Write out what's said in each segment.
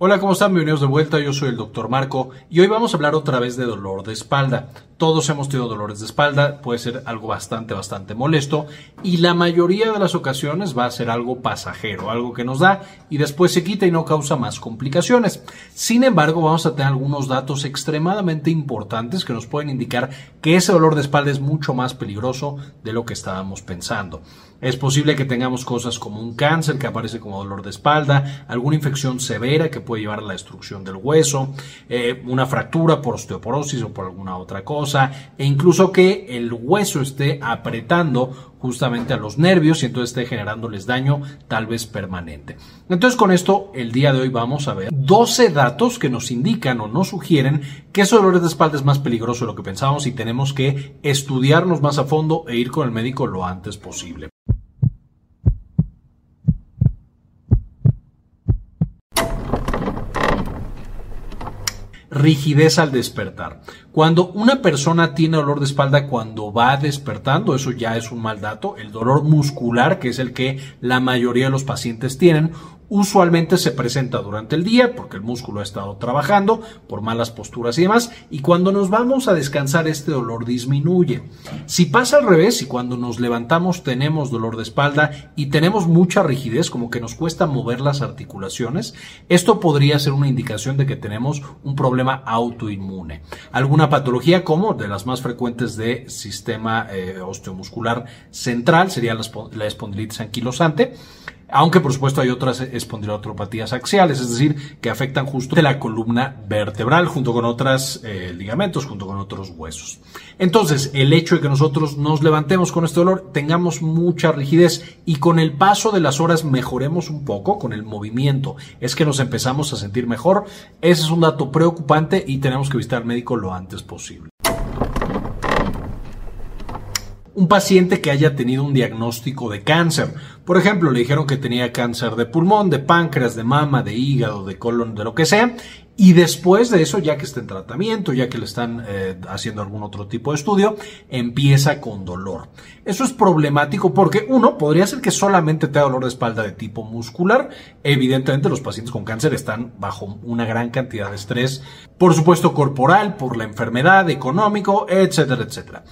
Hola, ¿cómo están? Bienvenidos de vuelta. Yo soy el doctor Marco y hoy vamos a hablar otra vez de dolor de espalda. Todos hemos tenido dolores de espalda, puede ser algo bastante, bastante molesto y la mayoría de las ocasiones va a ser algo pasajero, algo que nos da y después se quita y no causa más complicaciones. Sin embargo, vamos a tener algunos datos extremadamente importantes que nos pueden indicar que ese dolor de espalda es mucho más peligroso de lo que estábamos pensando. Es posible que tengamos cosas como un cáncer que aparece como dolor de espalda, alguna infección severa que puede llevar a la destrucción del hueso, eh, una fractura por osteoporosis o por alguna otra cosa, e incluso que el hueso esté apretando justamente a los nervios y entonces esté generándoles daño tal vez permanente. Entonces con esto el día de hoy vamos a ver 12 datos que nos indican o nos sugieren que ese dolor de espalda es más peligroso de lo que pensábamos y tenemos que estudiarnos más a fondo e ir con el médico lo antes posible. Rigidez al despertar. Cuando una persona tiene dolor de espalda cuando va despertando, eso ya es un mal dato. El dolor muscular, que es el que la mayoría de los pacientes tienen, usualmente se presenta durante el día porque el músculo ha estado trabajando por malas posturas y demás y cuando nos vamos a descansar este dolor disminuye. Si pasa al revés y cuando nos levantamos tenemos dolor de espalda y tenemos mucha rigidez como que nos cuesta mover las articulaciones, esto podría ser una indicación de que tenemos un problema autoinmune. Alguna patología como de las más frecuentes de sistema eh, osteomuscular central sería la espondilitis anquilosante aunque por supuesto hay otras espondilotropatías axiales, es decir, que afectan justo de la columna vertebral junto con otros eh, ligamentos, junto con otros huesos. Entonces, el hecho de que nosotros nos levantemos con este dolor, tengamos mucha rigidez y con el paso de las horas mejoremos un poco con el movimiento, es que nos empezamos a sentir mejor, ese es un dato preocupante y tenemos que visitar al médico lo antes posible un paciente que haya tenido un diagnóstico de cáncer. Por ejemplo, le dijeron que tenía cáncer de pulmón, de páncreas, de mama, de hígado, de colon, de lo que sea. Y después de eso, ya que está en tratamiento, ya que le están eh, haciendo algún otro tipo de estudio, empieza con dolor. Eso es problemático porque, uno, podría ser que solamente tenga dolor de espalda de tipo muscular. Evidentemente, los pacientes con cáncer están bajo una gran cantidad de estrés, por supuesto corporal, por la enfermedad, económico, etcétera, etcétera.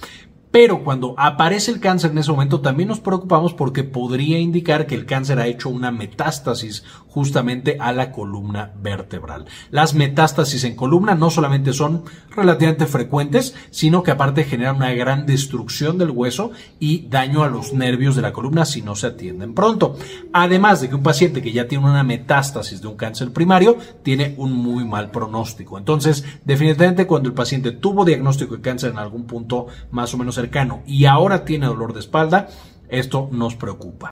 Pero cuando aparece el cáncer en ese momento también nos preocupamos porque podría indicar que el cáncer ha hecho una metástasis justamente a la columna vertebral. Las metástasis en columna no solamente son relativamente frecuentes, sino que aparte generan una gran destrucción del hueso y daño a los nervios de la columna si no se atienden pronto. Además de que un paciente que ya tiene una metástasis de un cáncer primario tiene un muy mal pronóstico. Entonces, definitivamente cuando el paciente tuvo diagnóstico de cáncer en algún punto más o menos cercano, y ahora tiene dolor de espalda, esto nos preocupa.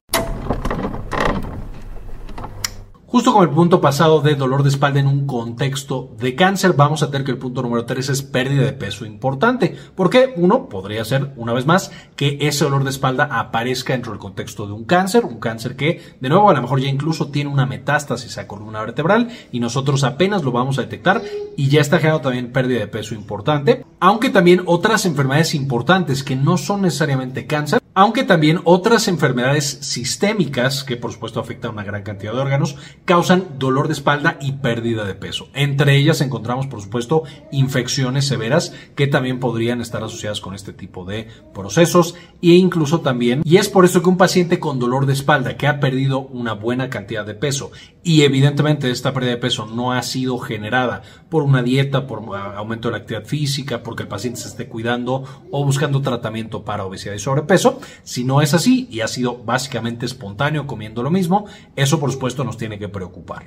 Justo con el punto pasado de dolor de espalda en un contexto de cáncer, vamos a tener que el punto número 3 es pérdida de peso importante. Porque uno podría ser, una vez más, que ese dolor de espalda aparezca dentro del contexto de un cáncer, un cáncer que, de nuevo, a lo mejor ya incluso tiene una metástasis a columna vertebral y nosotros apenas lo vamos a detectar y ya está generando también pérdida de peso importante. Aunque también otras enfermedades importantes que no son necesariamente cáncer, aunque también otras enfermedades sistémicas, que por supuesto afectan a una gran cantidad de órganos, causan dolor de espalda y pérdida de peso. Entre ellas encontramos, por supuesto, infecciones severas que también podrían estar asociadas con este tipo de procesos e incluso también, y es por eso que un paciente con dolor de espalda que ha perdido una buena cantidad de peso y evidentemente esta pérdida de peso no ha sido generada por una dieta, por aumento de la actividad física, porque el paciente se esté cuidando o buscando tratamiento para obesidad y sobrepeso, si no es así y ha sido básicamente espontáneo comiendo lo mismo, eso por supuesto nos tiene que preocupar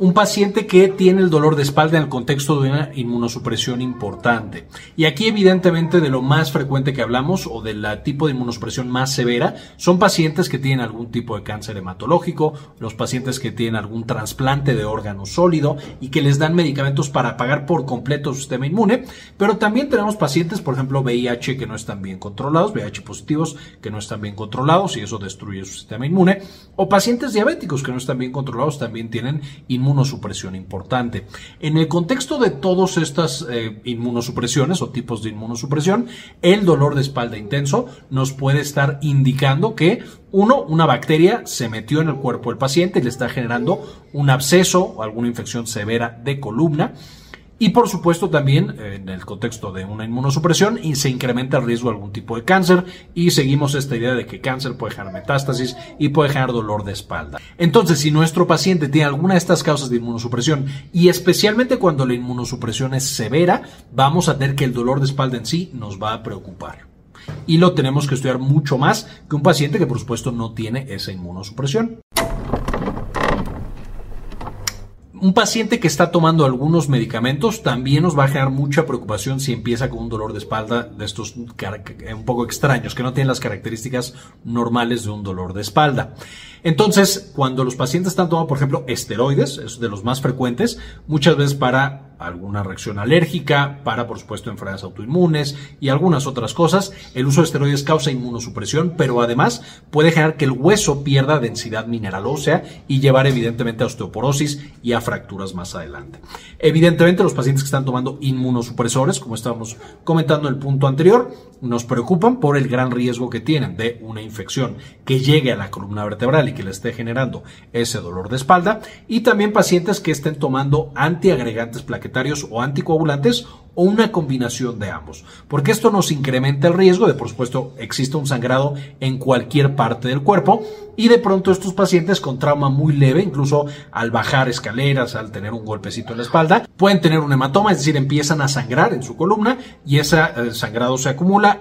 un paciente que tiene el dolor de espalda en el contexto de una inmunosupresión importante. Y aquí evidentemente de lo más frecuente que hablamos o del tipo de inmunosupresión más severa son pacientes que tienen algún tipo de cáncer hematológico, los pacientes que tienen algún trasplante de órgano sólido y que les dan medicamentos para apagar por completo su sistema inmune, pero también tenemos pacientes, por ejemplo, VIH que no están bien controlados, VIH positivos que no están bien controlados y eso destruye su sistema inmune, o pacientes diabéticos que no están bien controlados también tienen inmunosupresión inmunosupresión importante. En el contexto de todas estas eh, inmunosupresiones o tipos de inmunosupresión, el dolor de espalda intenso nos puede estar indicando que uno, una bacteria se metió en el cuerpo del paciente y le está generando un absceso o alguna infección severa de columna. Y por supuesto también en el contexto de una inmunosupresión y se incrementa el riesgo de algún tipo de cáncer y seguimos esta idea de que cáncer puede generar metástasis y puede generar dolor de espalda. Entonces, si nuestro paciente tiene alguna de estas causas de inmunosupresión y especialmente cuando la inmunosupresión es severa, vamos a tener que el dolor de espalda en sí nos va a preocupar. Y lo tenemos que estudiar mucho más que un paciente que por supuesto no tiene esa inmunosupresión. Un paciente que está tomando algunos medicamentos también nos va a generar mucha preocupación si empieza con un dolor de espalda de estos un poco extraños, que no tienen las características normales de un dolor de espalda. Entonces, cuando los pacientes están tomando, por ejemplo, esteroides, es de los más frecuentes, muchas veces para alguna reacción alérgica, para, por supuesto, enfermedades autoinmunes y algunas otras cosas, el uso de esteroides causa inmunosupresión, pero además puede generar que el hueso pierda densidad mineral ósea y llevar evidentemente a osteoporosis y a fracturas más adelante. Evidentemente, los pacientes que están tomando inmunosupresores, como estábamos comentando en el punto anterior, nos preocupan por el gran riesgo que tienen de una infección que llegue a la columna vertebral y que le esté generando ese dolor de espalda. Y también pacientes que estén tomando antiagregantes plaquetarios o anticoagulantes o una combinación de ambos, porque esto nos incrementa el riesgo de, por supuesto, existe un sangrado en cualquier parte del cuerpo y de pronto estos pacientes con trauma muy leve, incluso al bajar escaleras, al tener un golpecito en la espalda, pueden tener un hematoma, es decir, empiezan a sangrar en su columna y ese eh, sangrado se acumula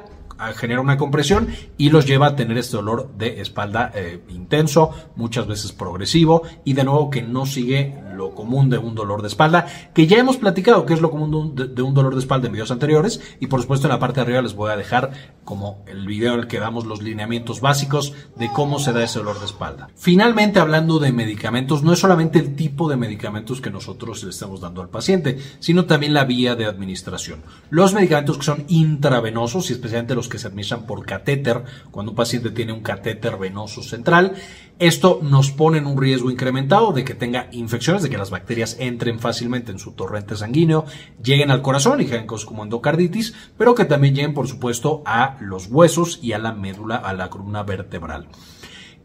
genera una compresión y los lleva a tener este dolor de espalda eh, intenso, muchas veces progresivo y de nuevo que no sigue lo común de un dolor de espalda, que ya hemos platicado que es lo común de un, dolor de espalda en videos anteriores y por supuesto en la parte de arriba les voy a dejar como el video en el que damos los lineamientos básicos de cómo se da ese dolor de espalda. Finalmente hablando de medicamentos, no es solamente el tipo de medicamentos que nosotros le estamos dando al paciente, sino también la vía de administración. Los medicamentos que son intravenosos y especialmente los que se administran por catéter, cuando un paciente tiene un catéter venoso central, esto nos pone en un riesgo incrementado de que tenga infecciones, que las bacterias entren fácilmente en su torrente sanguíneo, lleguen al corazón y generen cosas como endocarditis, pero que también lleguen, por supuesto, a los huesos y a la médula, a la columna vertebral.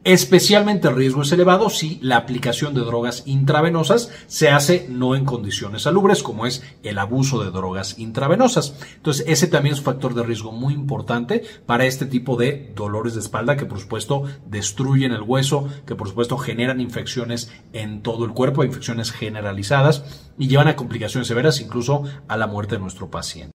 Especialmente el riesgo es elevado si la aplicación de drogas intravenosas se hace no en condiciones salubres, como es el abuso de drogas intravenosas. Entonces, ese también es un factor de riesgo muy importante para este tipo de dolores de espalda que, por supuesto, destruyen el hueso, que, por supuesto, generan infecciones en todo el cuerpo, infecciones generalizadas y llevan a complicaciones severas, incluso a la muerte de nuestro paciente.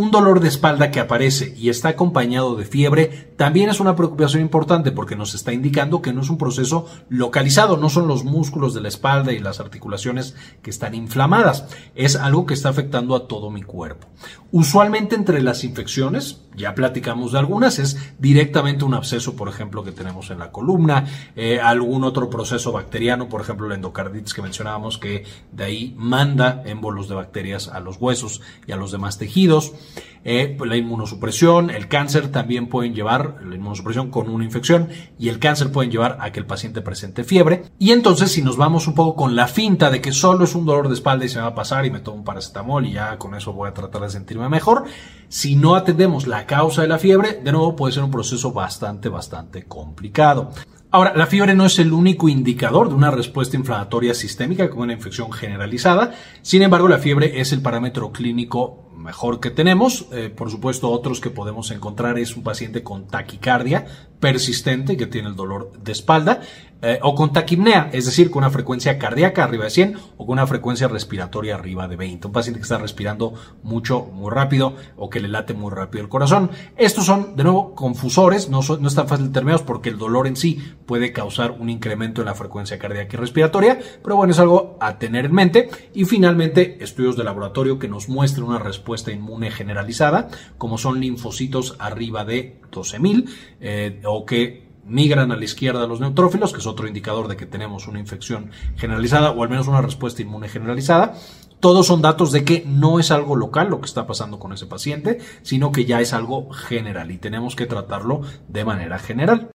Un dolor de espalda que aparece y está acompañado de fiebre también es una preocupación importante porque nos está indicando que no es un proceso localizado, no son los músculos de la espalda y las articulaciones que están inflamadas, es algo que está afectando a todo mi cuerpo. Usualmente entre las infecciones, ya platicamos de algunas, es directamente un absceso, por ejemplo, que tenemos en la columna, eh, algún otro proceso bacteriano, por ejemplo, la endocarditis que mencionábamos, que de ahí manda émbolos de bacterias a los huesos y a los demás tejidos. Eh, pues la inmunosupresión, el cáncer también pueden llevar, la inmunosupresión con una infección y el cáncer pueden llevar a que el paciente presente fiebre. Y entonces si nos vamos un poco con la finta de que solo es un dolor de espalda y se me va a pasar y me tomo un paracetamol y ya con eso voy a tratar de sentirme mejor, si no atendemos la causa de la fiebre, de nuevo puede ser un proceso bastante, bastante complicado. Ahora, la fiebre no es el único indicador de una respuesta inflamatoria sistémica con una infección generalizada. Sin embargo, la fiebre es el parámetro clínico mejor que tenemos. Eh, por supuesto, otros que podemos encontrar es un paciente con taquicardia persistente que tiene el dolor de espalda eh, o con taquipnea, es decir, con una frecuencia cardíaca arriba de 100 o con una frecuencia respiratoria arriba de 20. Un paciente que está respirando mucho, muy rápido o que le late muy rápido el corazón. Estos son, de nuevo, confusores, no, no es tan fácil determinados porque el dolor en sí puede causar un incremento en la frecuencia cardíaca y respiratoria, pero bueno, es algo a tener en mente. Y finalmente, estudios de laboratorio que nos muestren una respuesta inmune generalizada, como son linfocitos arriba de 12.000 eh, o que migran a la izquierda los neutrófilos, que es otro indicador de que tenemos una infección generalizada o al menos una respuesta inmune generalizada. Todos son datos de que no es algo local lo que está pasando con ese paciente, sino que ya es algo general y tenemos que tratarlo de manera general.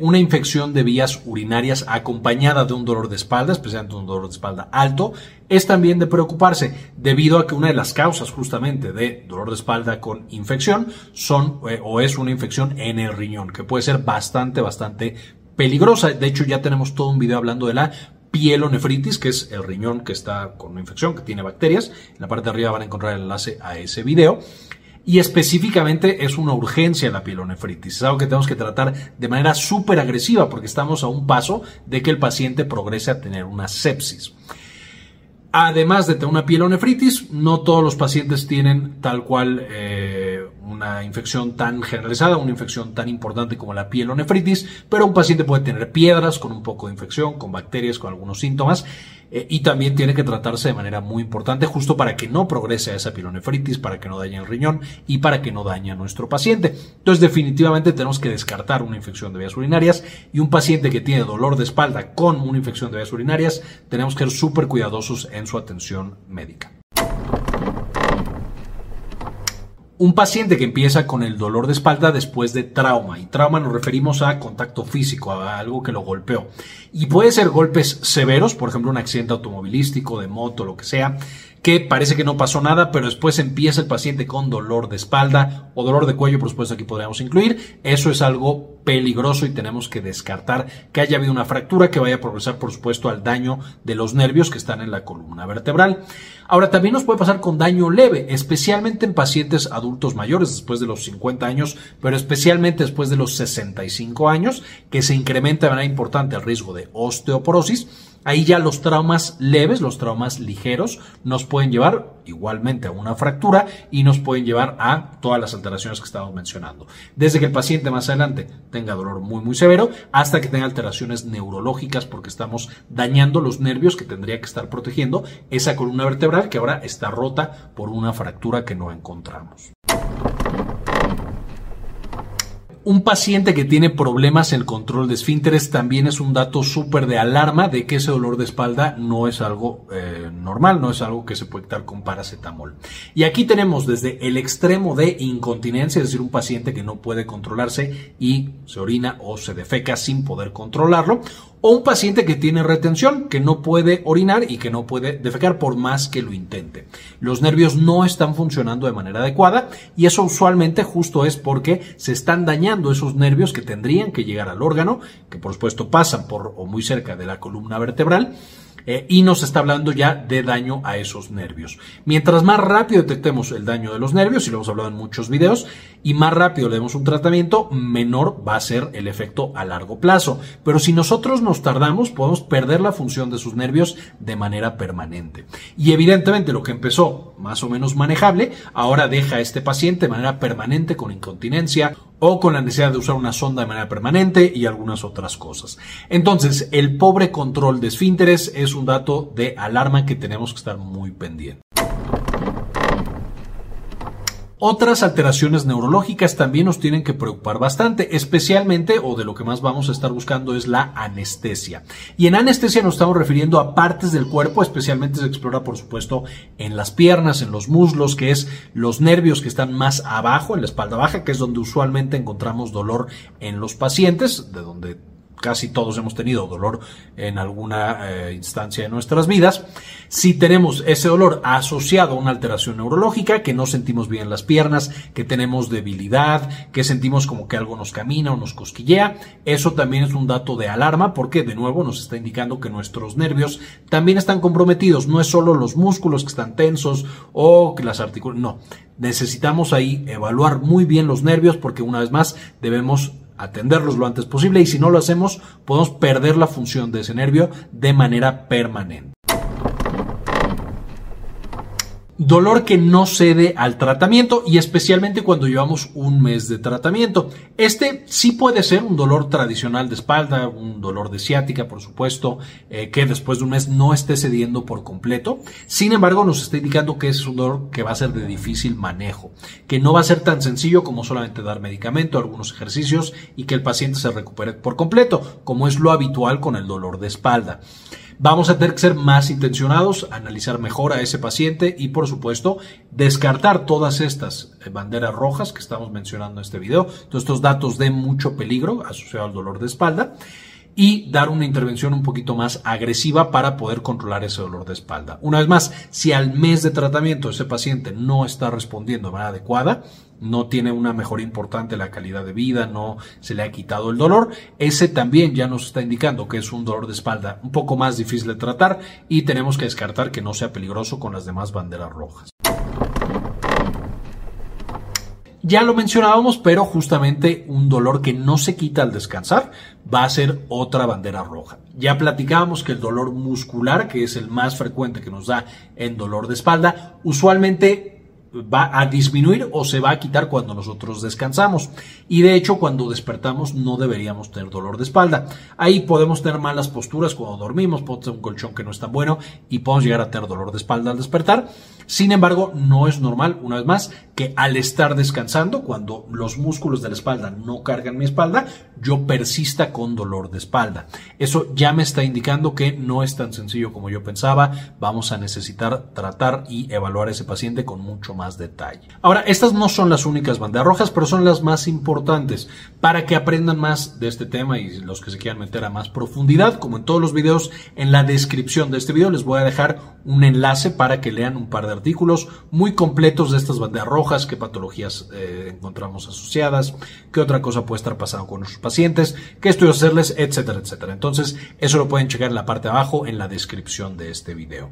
Una infección de vías urinarias acompañada de un dolor de espalda, especialmente un dolor de espalda alto, es también de preocuparse debido a que una de las causas justamente de dolor de espalda con infección son eh, o es una infección en el riñón, que puede ser bastante, bastante peligrosa. De hecho, ya tenemos todo un video hablando de la pielonefritis, que es el riñón que está con una infección, que tiene bacterias. En la parte de arriba van a encontrar el enlace a ese video. Y específicamente es una urgencia la pielonefritis. Es algo que tenemos que tratar de manera súper agresiva porque estamos a un paso de que el paciente progrese a tener una sepsis. Además de tener una pielonefritis, no todos los pacientes tienen tal cual eh, una infección tan generalizada, una infección tan importante como la pielonefritis, pero un paciente puede tener piedras con un poco de infección, con bacterias, con algunos síntomas, eh, y también tiene que tratarse de manera muy importante justo para que no progrese esa pielonefritis, para que no dañe el riñón y para que no dañe a nuestro paciente. Entonces definitivamente tenemos que descartar una infección de vías urinarias y un paciente que tiene dolor de espalda con una infección de vías urinarias, tenemos que ser súper cuidadosos en su atención médica. Un paciente que empieza con el dolor de espalda después de trauma, y trauma nos referimos a contacto físico, a algo que lo golpeó. Y puede ser golpes severos, por ejemplo un accidente automovilístico, de moto, lo que sea, que parece que no pasó nada, pero después empieza el paciente con dolor de espalda o dolor de cuello, por supuesto aquí podríamos incluir. Eso es algo peligroso y tenemos que descartar que haya habido una fractura que vaya a progresar, por supuesto, al daño de los nervios que están en la columna vertebral. Ahora, también nos puede pasar con daño leve, especialmente en pacientes adultos mayores después de los 50 años, pero especialmente después de los 65 años, que se incrementa de manera importante el riesgo de osteoporosis Ahí ya los traumas leves, los traumas ligeros, nos pueden llevar igualmente a una fractura y nos pueden llevar a todas las alteraciones que estamos mencionando. Desde que el paciente más adelante tenga dolor muy, muy severo hasta que tenga alteraciones neurológicas porque estamos dañando los nervios que tendría que estar protegiendo esa columna vertebral que ahora está rota por una fractura que no encontramos. Un paciente que tiene problemas en el control de esfínteres también es un dato súper de alarma de que ese dolor de espalda no es algo eh, normal, no es algo que se puede quitar con paracetamol. Y aquí tenemos desde el extremo de incontinencia, es decir, un paciente que no puede controlarse y se orina o se defeca sin poder controlarlo, o un paciente que tiene retención, que no puede orinar y que no puede defecar por más que lo intente. Los nervios no están funcionando de manera adecuada y eso usualmente justo es porque se están dañando esos nervios que tendrían que llegar al órgano, que por supuesto pasan por o muy cerca de la columna vertebral eh, y nos está hablando ya de daño a esos nervios. Mientras más rápido detectemos el daño de los nervios, y lo hemos hablado en muchos videos, y más rápido le demos un tratamiento, menor va a ser el efecto a largo plazo. Pero si nosotros nos tardamos, podemos perder la función de sus nervios de manera permanente. Y evidentemente lo que empezó más o menos manejable, ahora deja a este paciente de manera permanente con incontinencia o con la necesidad de usar una sonda de manera permanente y algunas otras cosas. Entonces, el pobre control de esfínteres es un dato de alarma que tenemos que estar muy pendientes. Otras alteraciones neurológicas también nos tienen que preocupar bastante, especialmente o de lo que más vamos a estar buscando es la anestesia. Y en anestesia nos estamos refiriendo a partes del cuerpo, especialmente se explora por supuesto en las piernas, en los muslos, que es los nervios que están más abajo, en la espalda baja, que es donde usualmente encontramos dolor en los pacientes, de donde casi todos hemos tenido dolor en alguna eh, instancia de nuestras vidas. Si tenemos ese dolor asociado a una alteración neurológica, que no sentimos bien las piernas, que tenemos debilidad, que sentimos como que algo nos camina o nos cosquillea, eso también es un dato de alarma porque de nuevo nos está indicando que nuestros nervios también están comprometidos. No es solo los músculos que están tensos o que las articulaciones, no. Necesitamos ahí evaluar muy bien los nervios porque una vez más debemos atenderlos lo antes posible y si no lo hacemos podemos perder la función de ese nervio de manera permanente. Dolor que no cede al tratamiento y especialmente cuando llevamos un mes de tratamiento. Este sí puede ser un dolor tradicional de espalda, un dolor de ciática, por supuesto, eh, que después de un mes no esté cediendo por completo. Sin embargo, nos está indicando que es un dolor que va a ser de difícil manejo, que no va a ser tan sencillo como solamente dar medicamento, algunos ejercicios y que el paciente se recupere por completo, como es lo habitual con el dolor de espalda. Vamos a tener que ser más intencionados, analizar mejor a ese paciente y por supuesto descartar todas estas eh, banderas rojas que estamos mencionando en este video, todos estos datos de mucho peligro asociado al dolor de espalda y dar una intervención un poquito más agresiva para poder controlar ese dolor de espalda. Una vez más, si al mes de tratamiento ese paciente no está respondiendo de manera adecuada, no tiene una mejora importante la calidad de vida, no se le ha quitado el dolor, ese también ya nos está indicando que es un dolor de espalda un poco más difícil de tratar y tenemos que descartar que no sea peligroso con las demás banderas rojas. Ya lo mencionábamos, pero justamente un dolor que no se quita al descansar va a ser otra bandera roja. Ya platicábamos que el dolor muscular, que es el más frecuente que nos da en dolor de espalda, usualmente va a disminuir o se va a quitar cuando nosotros descansamos. Y de hecho, cuando despertamos no deberíamos tener dolor de espalda. Ahí podemos tener malas posturas cuando dormimos, podemos tener un colchón que no es tan bueno y podemos llegar a tener dolor de espalda al despertar. Sin embargo, no es normal, una vez más, que al estar descansando, cuando los músculos de la espalda no cargan mi espalda, yo persista con dolor de espalda. Eso ya me está indicando que no es tan sencillo como yo pensaba. Vamos a necesitar tratar y evaluar a ese paciente con mucho más detalle. Ahora, estas no son las únicas banderas rojas, pero son las más importantes para que aprendan más de este tema y los que se quieran meter a más profundidad, como en todos los videos, en la descripción de este video les voy a dejar un enlace para que lean un par de artículos muy completos de estas banderas rojas, qué patologías eh, encontramos asociadas, qué otra cosa puede estar pasando con nuestros pacientes, qué estudios hacerles, etcétera, etcétera. Entonces, eso lo pueden checar en la parte de abajo en la descripción de este video.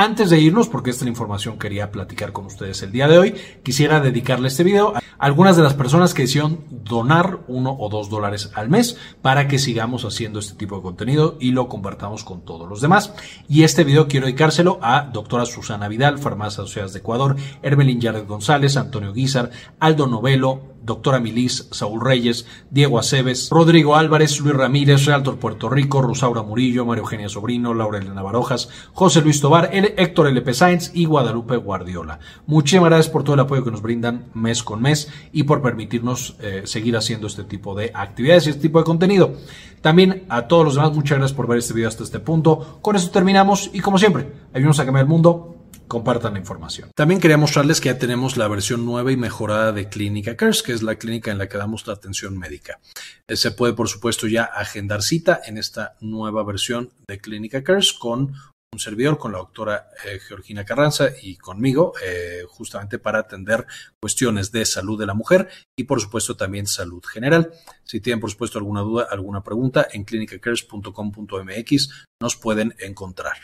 Antes de irnos, porque esta información quería platicar con ustedes el día de hoy, quisiera dedicarle este video a algunas de las personas que decidieron donar uno o dos dólares al mes para que sigamos haciendo este tipo de contenido y lo compartamos con todos los demás. Y este video quiero dedicárselo a doctora Susana Vidal, Farmacia Asociadas de Ecuador, Hermelín Yared González, Antonio Guizar, Aldo Novelo, doctora Milis, Saúl Reyes, Diego Aceves, Rodrigo Álvarez, Luis Ramírez, Realtor Puerto Rico, Rosaura Murillo, Mario Eugenia Sobrino, Laura Elena Barojas, José Luis Tobar, Héctor L.P. Sainz y Guadalupe Guardiola. Muchísimas gracias por todo el apoyo que nos brindan mes con mes y por permitirnos eh, seguir haciendo este tipo de actividades y este tipo de contenido. También a todos los demás, muchas gracias por ver este video hasta este punto. Con eso terminamos y como siempre, ayúdanos a cambiar el mundo compartan la información. También quería mostrarles que ya tenemos la versión nueva y mejorada de Clínica Cares, que es la clínica en la que damos la atención médica. Eh, se puede, por supuesto, ya agendar cita en esta nueva versión de Clínica Cares con un servidor, con la doctora eh, Georgina Carranza y conmigo, eh, justamente para atender cuestiones de salud de la mujer y, por supuesto, también salud general. Si tienen, por supuesto, alguna duda, alguna pregunta, en clinicacares.com.mx nos pueden encontrar.